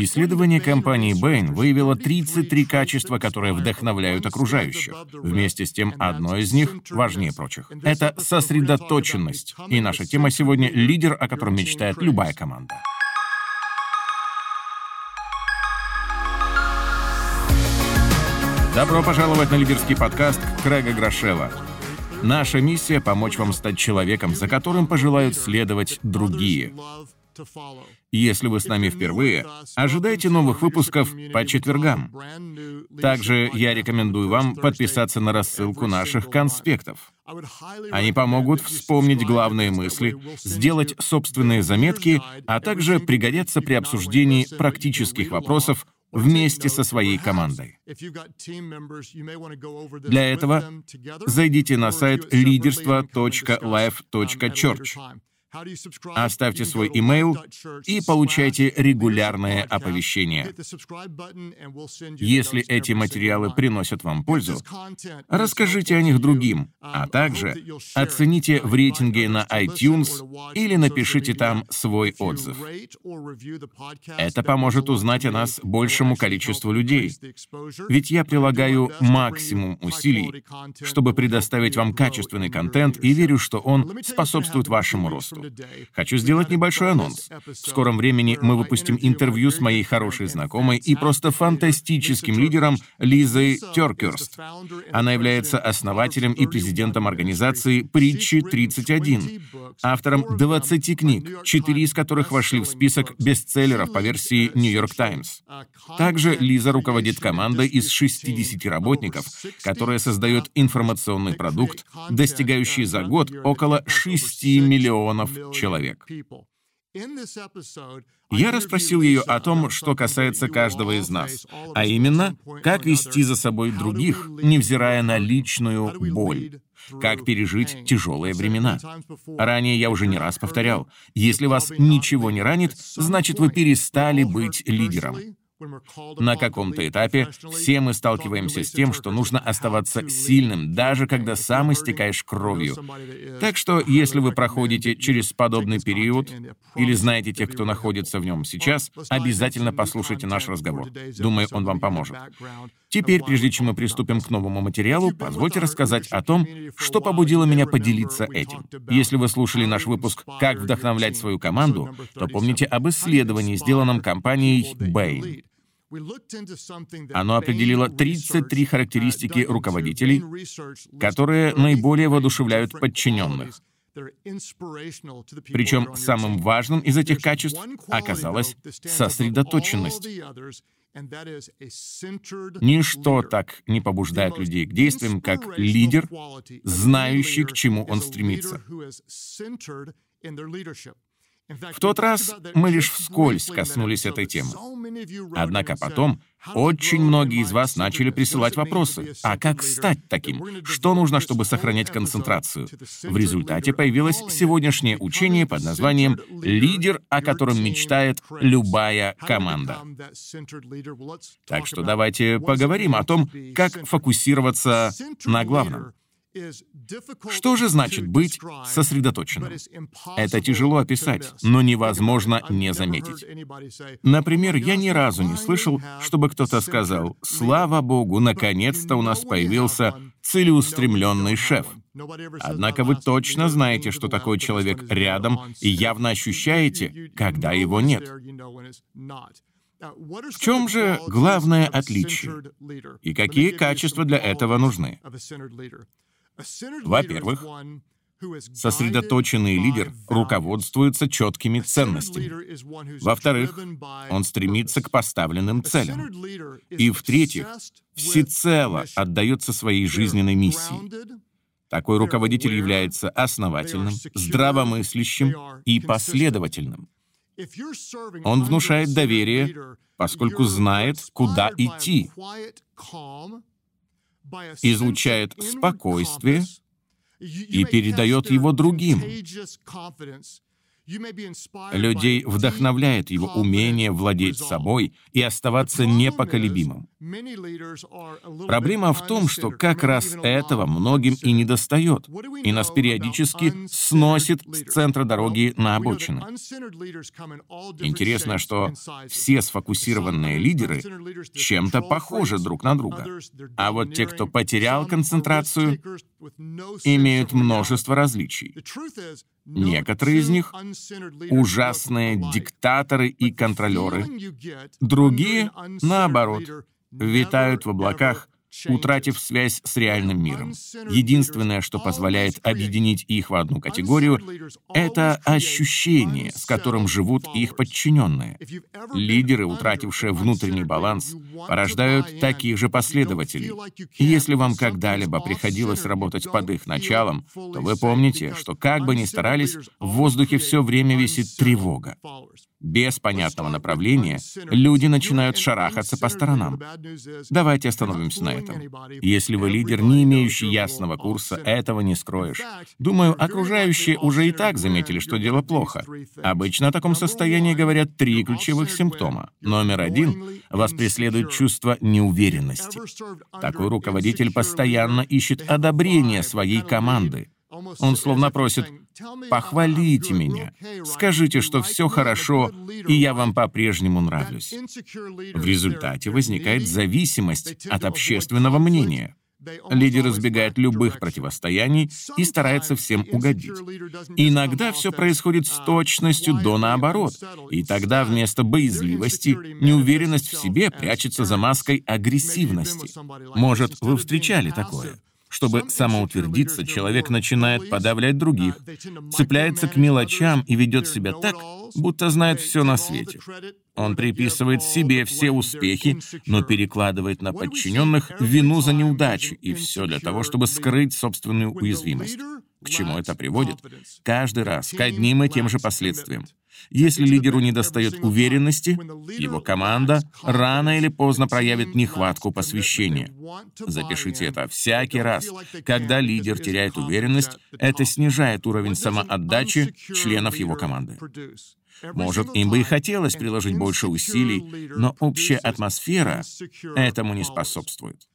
Исследование компании Bain выявило 33 качества, которые вдохновляют окружающих. Вместе с тем, одно из них важнее прочих. Это сосредоточенность. И наша тема сегодня — лидер, о котором мечтает любая команда. Добро пожаловать на лидерский подкаст Крэга Грошева. Наша миссия — помочь вам стать человеком, за которым пожелают следовать другие. Если вы с нами впервые, ожидайте новых выпусков по четвергам. Также я рекомендую вам подписаться на рассылку наших конспектов. Они помогут вспомнить главные мысли, сделать собственные заметки, а также пригодятся при обсуждении практических вопросов вместе со своей командой. Для этого зайдите на сайт лидерство.life.church Оставьте свой имейл и получайте регулярное оповещение. Если эти материалы приносят вам пользу, расскажите о них другим, а также оцените в рейтинге на iTunes или напишите там свой отзыв. Это поможет узнать о нас большему количеству людей. Ведь я прилагаю максимум усилий, чтобы предоставить вам качественный контент и верю, что он способствует вашему росту. Хочу сделать небольшой анонс. В скором времени мы выпустим интервью с моей хорошей знакомой и просто фантастическим лидером Лизой Теркерст. Она является основателем и президентом организации «Притчи 31», автором 20 книг, 4 из которых вошли в список бестселлеров по версии York Times. Также Лиза руководит командой из 60 работников, которая создает информационный продукт, достигающий за год около 6 миллионов миллионов человек. Я расспросил ее о том, что касается каждого из нас, а именно, как вести за собой других, невзирая на личную боль, как пережить тяжелые времена. Ранее я уже не раз повторял, если вас ничего не ранит, значит вы перестали быть лидером. На каком-то этапе все мы сталкиваемся с тем, что нужно оставаться сильным, даже когда сам истекаешь кровью. Так что, если вы проходите через подобный период или знаете тех, кто находится в нем сейчас, обязательно послушайте наш разговор. Думаю, он вам поможет. Теперь, прежде чем мы приступим к новому материалу, позвольте рассказать о том, что побудило меня поделиться этим. Если вы слушали наш выпуск «Как вдохновлять свою команду», то помните об исследовании, сделанном компанией Bain. Оно определило 33 характеристики руководителей, которые наиболее воодушевляют подчиненных. Причем самым важным из этих качеств оказалась сосредоточенность. Ничто так не побуждает людей к действиям, как лидер, знающий, к чему он стремится. В тот раз мы лишь вскользь коснулись этой темы. Однако потом очень многие из вас начали присылать вопросы. А как стать таким? Что нужно, чтобы сохранять концентрацию? В результате появилось сегодняшнее учение под названием «Лидер, о котором мечтает любая команда». Так что давайте поговорим о том, как фокусироваться на главном. Что же значит быть сосредоточенным? Это тяжело описать, но невозможно не заметить. Например, я ни разу не слышал, чтобы кто-то сказал, «Слава Богу, наконец-то у нас появился целеустремленный шеф». Однако вы точно знаете, что такой человек рядом, и явно ощущаете, когда его нет. В чем же главное отличие? И какие качества для этого нужны? Во-первых, сосредоточенный лидер руководствуется четкими ценностями. Во-вторых, он стремится к поставленным целям. И в-третьих, всецело отдается своей жизненной миссии. Такой руководитель является основательным, здравомыслящим и последовательным. Он внушает доверие, поскольку знает, куда идти, излучает спокойствие и передает его другим. Людей вдохновляет его умение владеть собой и оставаться непоколебимым. Проблема в том, что как раз этого многим и недостает, и нас периодически сносит с центра дороги на обочины. Интересно, что все сфокусированные лидеры чем-то похожи друг на друга, а вот те, кто потерял концентрацию, имеют множество различий. Некоторые из них — ужасные диктаторы и контролеры. Другие, наоборот, витают в облаках, утратив связь с реальным миром. Единственное, что позволяет объединить их в одну категорию, это ощущение, с которым живут их подчиненные. Лидеры, утратившие внутренний баланс, порождают таких же последователей. И если вам когда-либо приходилось работать под их началом, то вы помните, что как бы ни старались, в воздухе все время висит тревога. Без понятного направления люди начинают шарахаться по сторонам. Давайте остановимся на этом. Если вы лидер, не имеющий ясного курса, этого не скроешь. Думаю, окружающие уже и так заметили, что дело плохо. Обычно о таком состоянии говорят три ключевых симптома. Номер один — вас преследует чувство неуверенности. Такой руководитель постоянно ищет одобрение своей команды. Он словно просит «Похвалите меня, скажите, что все хорошо, и я вам по-прежнему нравлюсь». В результате возникает зависимость от общественного мнения. Лидер избегает любых противостояний и старается всем угодить. иногда все происходит с точностью до наоборот, и тогда вместо боязливости неуверенность в себе прячется за маской агрессивности. Может, вы встречали такое? Чтобы самоутвердиться, человек начинает подавлять других, цепляется к мелочам и ведет себя так, будто знает все на свете. Он приписывает себе все успехи, но перекладывает на подчиненных вину за неудачи, и все для того, чтобы скрыть собственную уязвимость. К чему это приводит? Каждый раз к одним и тем же последствиям. Если лидеру недостает уверенности, его команда рано или поздно проявит нехватку посвящения. Запишите это. Всякий раз, когда лидер теряет уверенность, это снижает уровень самоотдачи членов его команды. Может, им бы и хотелось приложить больше усилий, но общая атмосфера этому не способствует.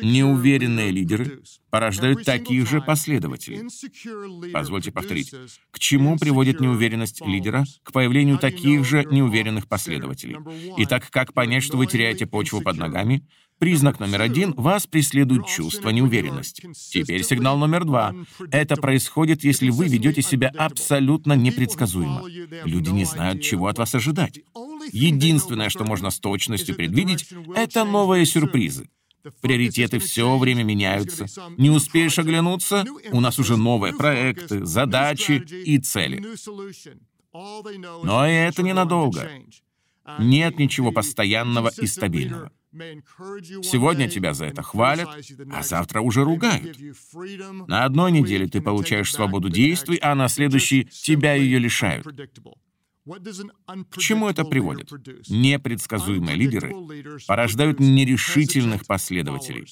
Неуверенные лидеры порождают таких же последователей. Позвольте повторить. К чему приводит неуверенность лидера? К появлению таких же неуверенных последователей. Итак, как понять, что вы теряете почву под ногами? Признак номер один — вас преследует чувство неуверенности. Теперь сигнал номер два. Это происходит, если вы ведете себя абсолютно непредсказуемо. Люди не знают, чего от вас ожидать. Единственное, что можно с точностью предвидеть, это новые сюрпризы. Приоритеты все время меняются. Не успеешь оглянуться, у нас уже новые проекты, задачи и цели. Но и это ненадолго. Нет ничего постоянного и стабильного. Сегодня тебя за это хвалят, а завтра уже ругают. На одной неделе ты получаешь свободу действий, а на следующей тебя ее лишают. К чему это приводит? Непредсказуемые лидеры порождают нерешительных последователей.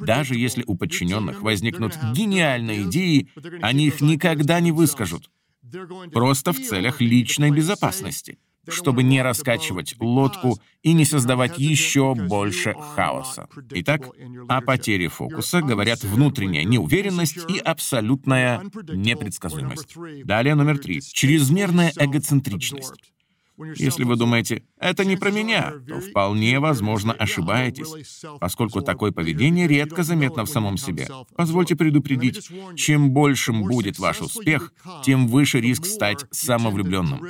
Даже если у подчиненных возникнут гениальные идеи, они их никогда не выскажут. Просто в целях личной безопасности чтобы не раскачивать лодку и не создавать еще больше хаоса. Итак, о потере фокуса говорят внутренняя неуверенность и абсолютная непредсказуемость. Далее номер три. Чрезмерная эгоцентричность. Если вы думаете, это не про меня, то вполне возможно ошибаетесь, поскольку такое поведение редко заметно в самом себе. Позвольте предупредить, чем большим будет ваш успех, тем выше риск стать самовлюбленным.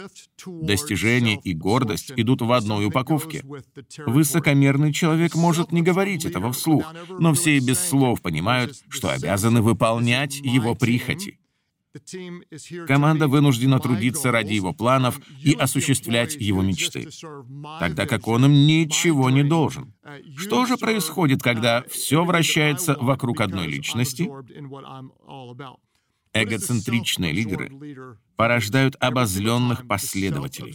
Достижения и гордость идут в одной упаковке. Высокомерный человек может не говорить этого вслух, но все без слов понимают, что обязаны выполнять его прихоти. Команда вынуждена трудиться ради его планов и осуществлять его мечты, тогда как он им ничего не должен. Что же происходит, когда все вращается вокруг одной личности? Эгоцентричные лидеры порождают обозленных последователей.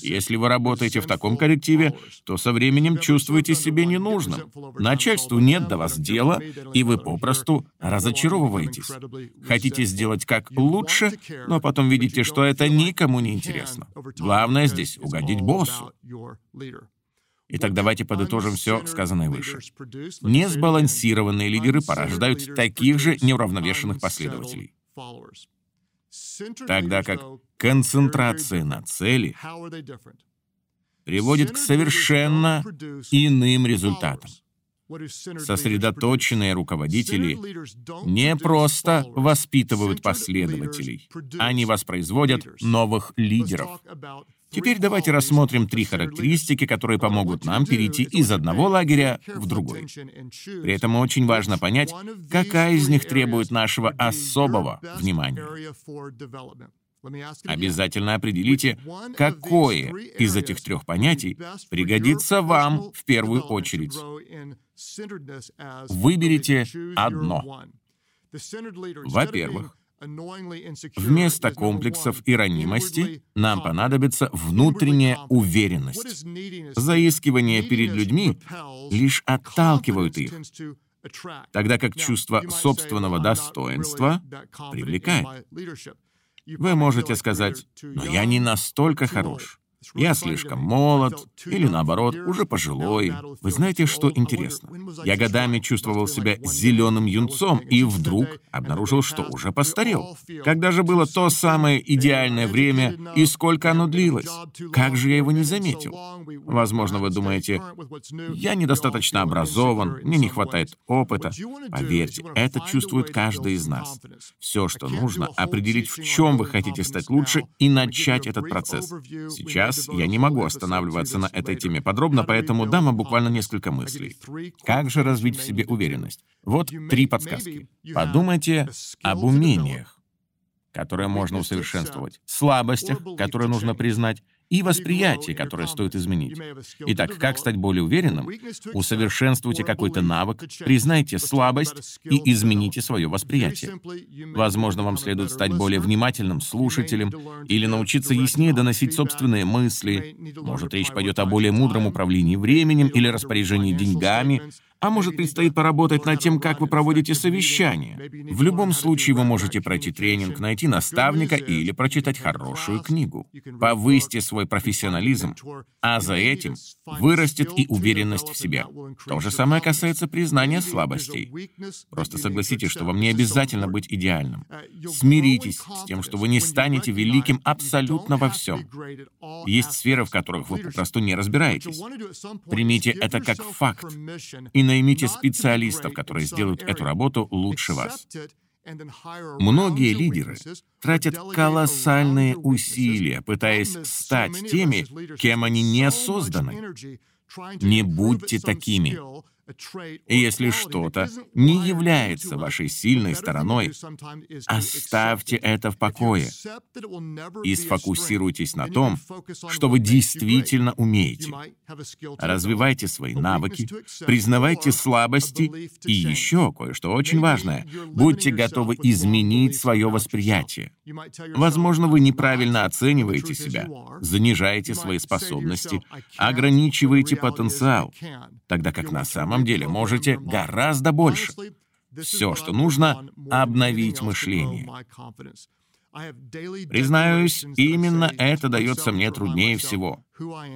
Если вы работаете в таком коллективе, то со временем чувствуете себя ненужным. Начальству нет до вас дела, и вы попросту разочаровываетесь. Хотите сделать как лучше, но потом видите, что это никому не интересно. Главное здесь угодить боссу. Итак, давайте подытожим все сказанное выше. Несбалансированные лидеры порождают таких же неуравновешенных последователей тогда как концентрация на цели приводит к совершенно иным результатам. Сосредоточенные руководители не просто воспитывают последователей, они воспроизводят новых лидеров. Теперь давайте рассмотрим три характеристики, которые помогут нам перейти из одного лагеря в другой. При этом очень важно понять, какая из них требует нашего особого внимания. Обязательно определите, какое из этих трех понятий пригодится вам в первую очередь. Выберите одно. Во-первых, Вместо комплексов и ранимости нам понадобится внутренняя уверенность. Заискивания перед людьми лишь отталкивают их, тогда как чувство собственного достоинства привлекает. Вы можете сказать, но я не настолько хорош. Я слишком молод, или наоборот, уже пожилой. Вы знаете, что интересно? Я годами чувствовал себя зеленым юнцом и вдруг обнаружил, что уже постарел. Когда же было то самое идеальное время и сколько оно длилось? Как же я его не заметил? Возможно, вы думаете, я недостаточно образован, мне не хватает опыта. Поверьте, это чувствует каждый из нас. Все, что нужно, определить, в чем вы хотите стать лучше и начать этот процесс. Сейчас Сейчас я не могу останавливаться на этой теме подробно, поэтому дам вам буквально несколько мыслей. Как же развить в себе уверенность? Вот три подсказки. Подумайте об умениях, которые можно усовершенствовать, слабостях, которые нужно признать, и восприятие, которое стоит изменить. Итак, как стать более уверенным? Усовершенствуйте какой-то навык, признайте слабость и измените свое восприятие. Возможно, вам следует стать более внимательным слушателем или научиться яснее доносить собственные мысли. Может, речь пойдет о более мудром управлении временем или распоряжении деньгами, а может, предстоит поработать над тем, как вы проводите совещания. В любом случае, вы можете пройти тренинг, найти наставника или прочитать хорошую книгу. Повысьте свой профессионализм, а за этим вырастет и уверенность в себе. То же самое касается признания слабостей. Просто согласитесь, что вам не обязательно быть идеальным. Смиритесь с тем, что вы не станете великим абсолютно во всем. Есть сферы, в которых вы попросту не разбираетесь. Примите это как факт и наймите специалистов, которые сделают эту работу лучше вас. Многие лидеры тратят колоссальные усилия, пытаясь стать теми, кем они не созданы. Не будьте такими. Если что-то не является вашей сильной стороной, оставьте это в покое и сфокусируйтесь на том, что вы действительно умеете. Развивайте свои навыки, признавайте слабости и еще кое-что очень важное. Будьте готовы изменить свое восприятие. Возможно, вы неправильно оцениваете себя, занижаете свои способности, ограничиваете потенциал, тогда как на самом самом деле можете гораздо больше. Все, что нужно, обновить мышление. Признаюсь, именно это дается мне труднее всего.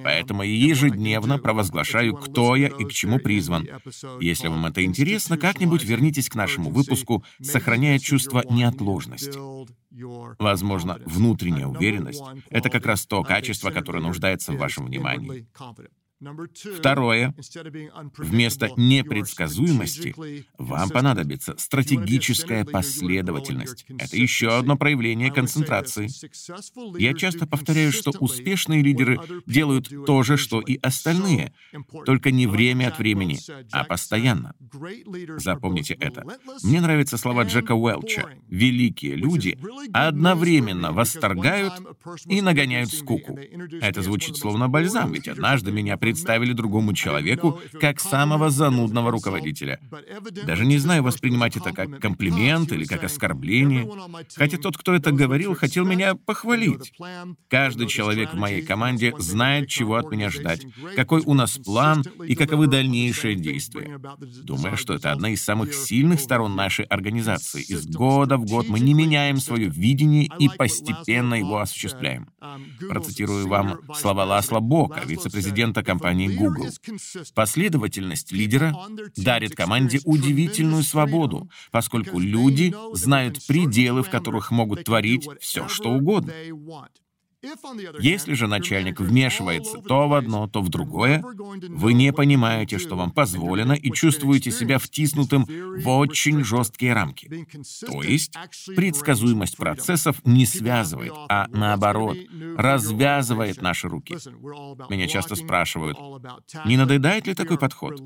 Поэтому я ежедневно провозглашаю, кто я и к чему призван. Если вам это интересно, как-нибудь вернитесь к нашему выпуску, сохраняя чувство неотложности. Возможно, внутренняя уверенность — это как раз то качество, которое нуждается в вашем внимании. Второе. Вместо непредсказуемости вам понадобится стратегическая последовательность. Это еще одно проявление концентрации. Я часто повторяю, что успешные лидеры делают то же, что и остальные, только не время от времени, а постоянно. Запомните это. Мне нравятся слова Джека Уэлча. Великие люди одновременно восторгают и нагоняют скуку. Это звучит словно бальзам, ведь однажды меня представили другому человеку как самого занудного руководителя. Даже не знаю, воспринимать это как комплимент или как оскорбление. Хотя тот, кто это говорил, хотел меня похвалить. Каждый человек в моей команде знает, чего от меня ждать, какой у нас план и каковы дальнейшие действия. Думаю, что это одна из самых сильных сторон нашей организации. Из года в год мы не меняем свое видение и постепенно его осуществляем. Процитирую вам слова Ласла Бока, вице-президента компании Google. Последовательность лидера дарит команде удивительную свободу, поскольку люди знают пределы, в которых могут творить все, что угодно. Если же начальник вмешивается то в одно, то в другое, вы не понимаете, что вам позволено, и чувствуете себя втиснутым в очень жесткие рамки. То есть предсказуемость процессов не связывает, а наоборот, развязывает наши руки. Меня часто спрашивают, не надоедает ли такой подход?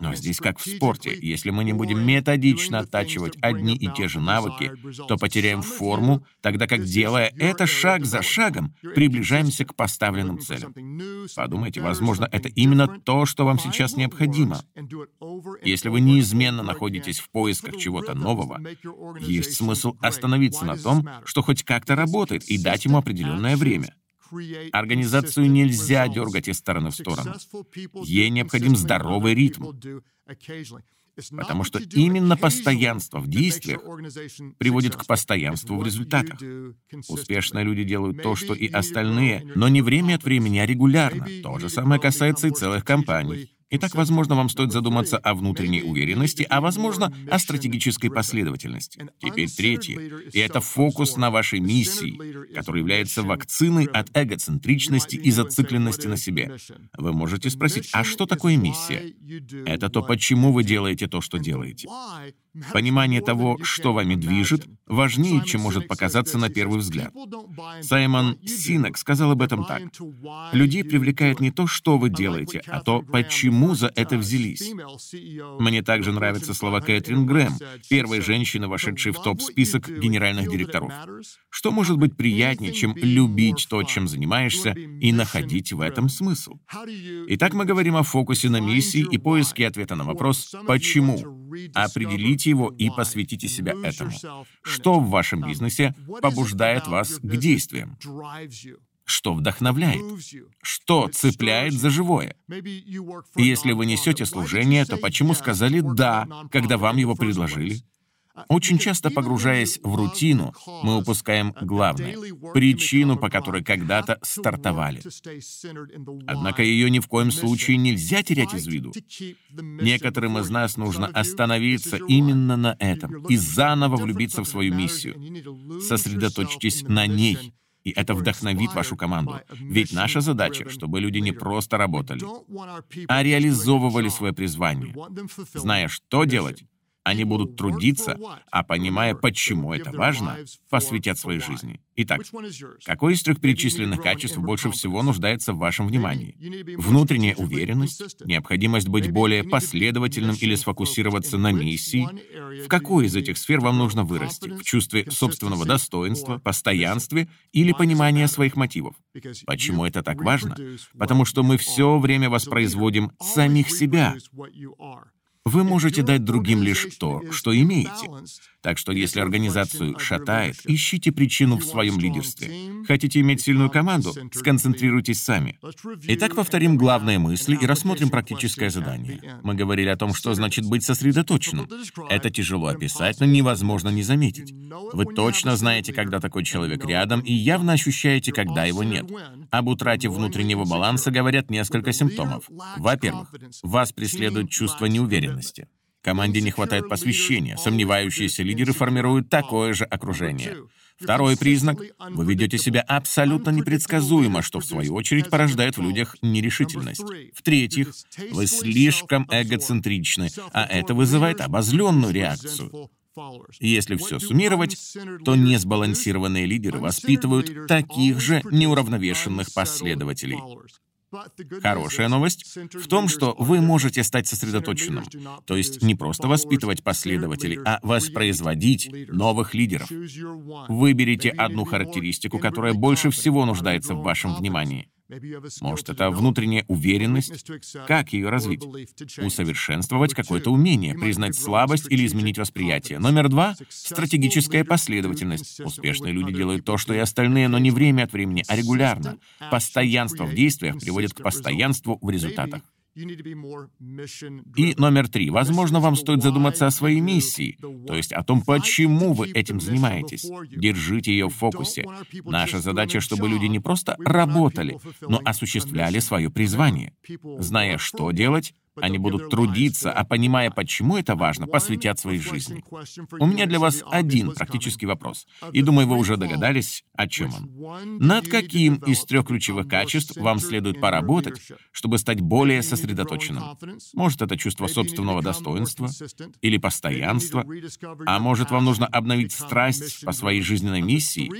Но здесь как в спорте. Если мы не будем методично оттачивать одни и те же навыки, то потеряем форму, тогда как делая это шаг за шагом, шагом приближаемся к поставленным целям. Подумайте, возможно, это именно то, что вам сейчас необходимо. Если вы неизменно находитесь в поисках чего-то нового, есть смысл остановиться на том, что хоть как-то работает, и дать ему определенное время. Организацию нельзя дергать из стороны в сторону. Ей необходим здоровый ритм. Потому что именно постоянство в действиях приводит к постоянству в результатах. Успешные люди делают то, что и остальные, но не время от времени, а регулярно. То же самое касается и целых компаний. Итак, возможно, вам стоит задуматься о внутренней уверенности, а, возможно, о стратегической последовательности. Теперь третье. И это фокус на вашей миссии, который является вакциной от эгоцентричности и зацикленности на себе. Вы можете спросить, а что такое миссия? Это то, почему вы делаете то, что делаете. Понимание того, что вами движет, важнее, чем может показаться на первый взгляд. Саймон Синек сказал об этом так. «Людей привлекает не то, что вы делаете, а то, почему за это взялись». Мне также нравятся слова Кэтрин Грэм, первой женщины, вошедшей в топ-список генеральных директоров. Что может быть приятнее, чем любить то, чем занимаешься, и находить в этом смысл? Итак, мы говорим о фокусе на миссии и поиске ответа на вопрос «почему?». Определите его и посвятите себя этому. Что в вашем бизнесе побуждает вас к действиям? Что вдохновляет? Что цепляет за живое? если вы несете служение, то почему сказали «да», когда вам его предложили? Очень часто, погружаясь в рутину, мы упускаем главное — причину, по которой когда-то стартовали. Однако ее ни в коем случае нельзя терять из виду. Некоторым из нас нужно остановиться именно на этом и заново влюбиться в свою миссию. Сосредоточьтесь на ней, и это вдохновит вашу команду. Ведь наша задача, чтобы люди не просто работали, а реализовывали свое призвание. Зная, что делать, они будут трудиться, а понимая, почему это важно, посвятят своей жизни. Итак, какое из трех перечисленных качеств больше всего нуждается в вашем внимании? Внутренняя уверенность, необходимость быть более последовательным или сфокусироваться на миссии? В какой из этих сфер вам нужно вырасти? В чувстве собственного достоинства, постоянстве или понимания своих мотивов? Почему это так важно? Потому что мы все время воспроизводим самих себя. Вы можете дать другим лишь то, что имеете. Так что если организацию шатает, ищите причину в своем лидерстве. Хотите иметь сильную команду? Сконцентрируйтесь сами. Итак, повторим главные мысли и рассмотрим практическое задание. Мы говорили о том, что значит быть сосредоточенным. Это тяжело описать, но невозможно не заметить. Вы точно знаете, когда такой человек рядом, и явно ощущаете, когда его нет. Об утрате внутреннего баланса говорят несколько симптомов. Во-первых, вас преследует чувство неуверенности. Команде не хватает посвящения, сомневающиеся лидеры формируют такое же окружение. Второй признак — вы ведете себя абсолютно непредсказуемо, что в свою очередь порождает в людях нерешительность. В-третьих, вы слишком эгоцентричны, а это вызывает обозленную реакцию. Если все суммировать, то несбалансированные лидеры воспитывают таких же неуравновешенных последователей. Хорошая новость в том, что вы можете стать сосредоточенным, то есть не просто воспитывать последователей, а воспроизводить новых лидеров. Выберите одну характеристику, которая больше всего нуждается в вашем внимании. Может, это внутренняя уверенность? Как ее развить? Усовершенствовать какое-то умение, признать слабость или изменить восприятие. Номер два — стратегическая последовательность. Успешные люди делают то, что и остальные, но не время от времени, а регулярно. Постоянство в действиях приводит к постоянству в результатах. И номер три. Возможно, вам стоит задуматься о своей миссии, то есть о том, почему вы этим занимаетесь. Держите ее в фокусе. Наша задача, чтобы люди не просто работали, но осуществляли свое призвание. Зная, что делать, они будут трудиться, а понимая, почему это важно, посвятят своей жизни. У меня для вас один практический вопрос, и думаю, вы уже догадались, о чем он. Над каким из трех ключевых качеств вам следует поработать, чтобы стать более сосредоточенным? Может, это чувство собственного достоинства или постоянства, а может, вам нужно обновить страсть по своей жизненной миссии?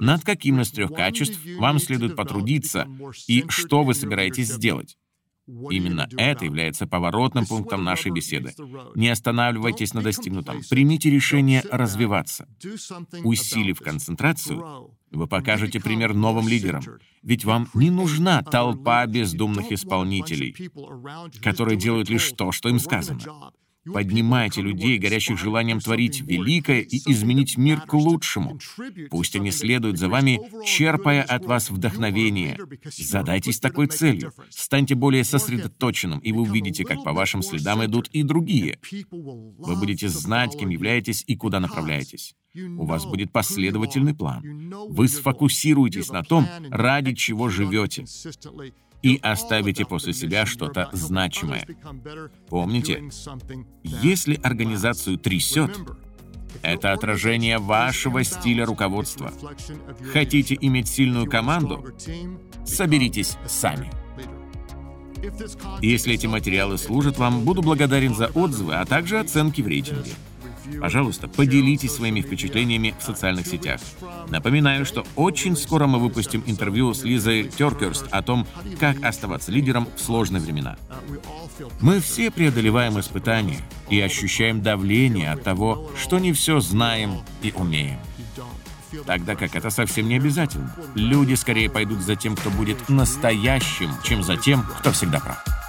Над каким из трех качеств вам следует потрудиться, и что вы собираетесь сделать? Именно это является поворотным пунктом нашей беседы. Не останавливайтесь на достигнутом. Примите решение развиваться. Усилив концентрацию, вы покажете пример новым лидерам. Ведь вам не нужна толпа бездумных исполнителей, которые делают лишь то, что им сказано. Поднимайте людей, горящих желанием творить великое и изменить мир к лучшему. Пусть они следуют за вами, черпая от вас вдохновение. Задайтесь такой целью. Станьте более сосредоточенным, и вы увидите, как по вашим следам идут и другие. Вы будете знать, кем являетесь и куда направляетесь. У вас будет последовательный план. Вы сфокусируетесь на том, ради чего живете и оставите после себя что-то значимое. Помните, если организацию трясет, это отражение вашего стиля руководства. Хотите иметь сильную команду? Соберитесь сами. Если эти материалы служат вам, буду благодарен за отзывы, а также оценки в рейтинге. Пожалуйста, поделитесь своими впечатлениями в социальных сетях. Напоминаю, что очень скоро мы выпустим интервью с Лизой Теркерст о том, как оставаться лидером в сложные времена. Мы все преодолеваем испытания и ощущаем давление от того, что не все знаем и умеем. Тогда как это совсем не обязательно. Люди скорее пойдут за тем, кто будет настоящим, чем за тем, кто всегда прав.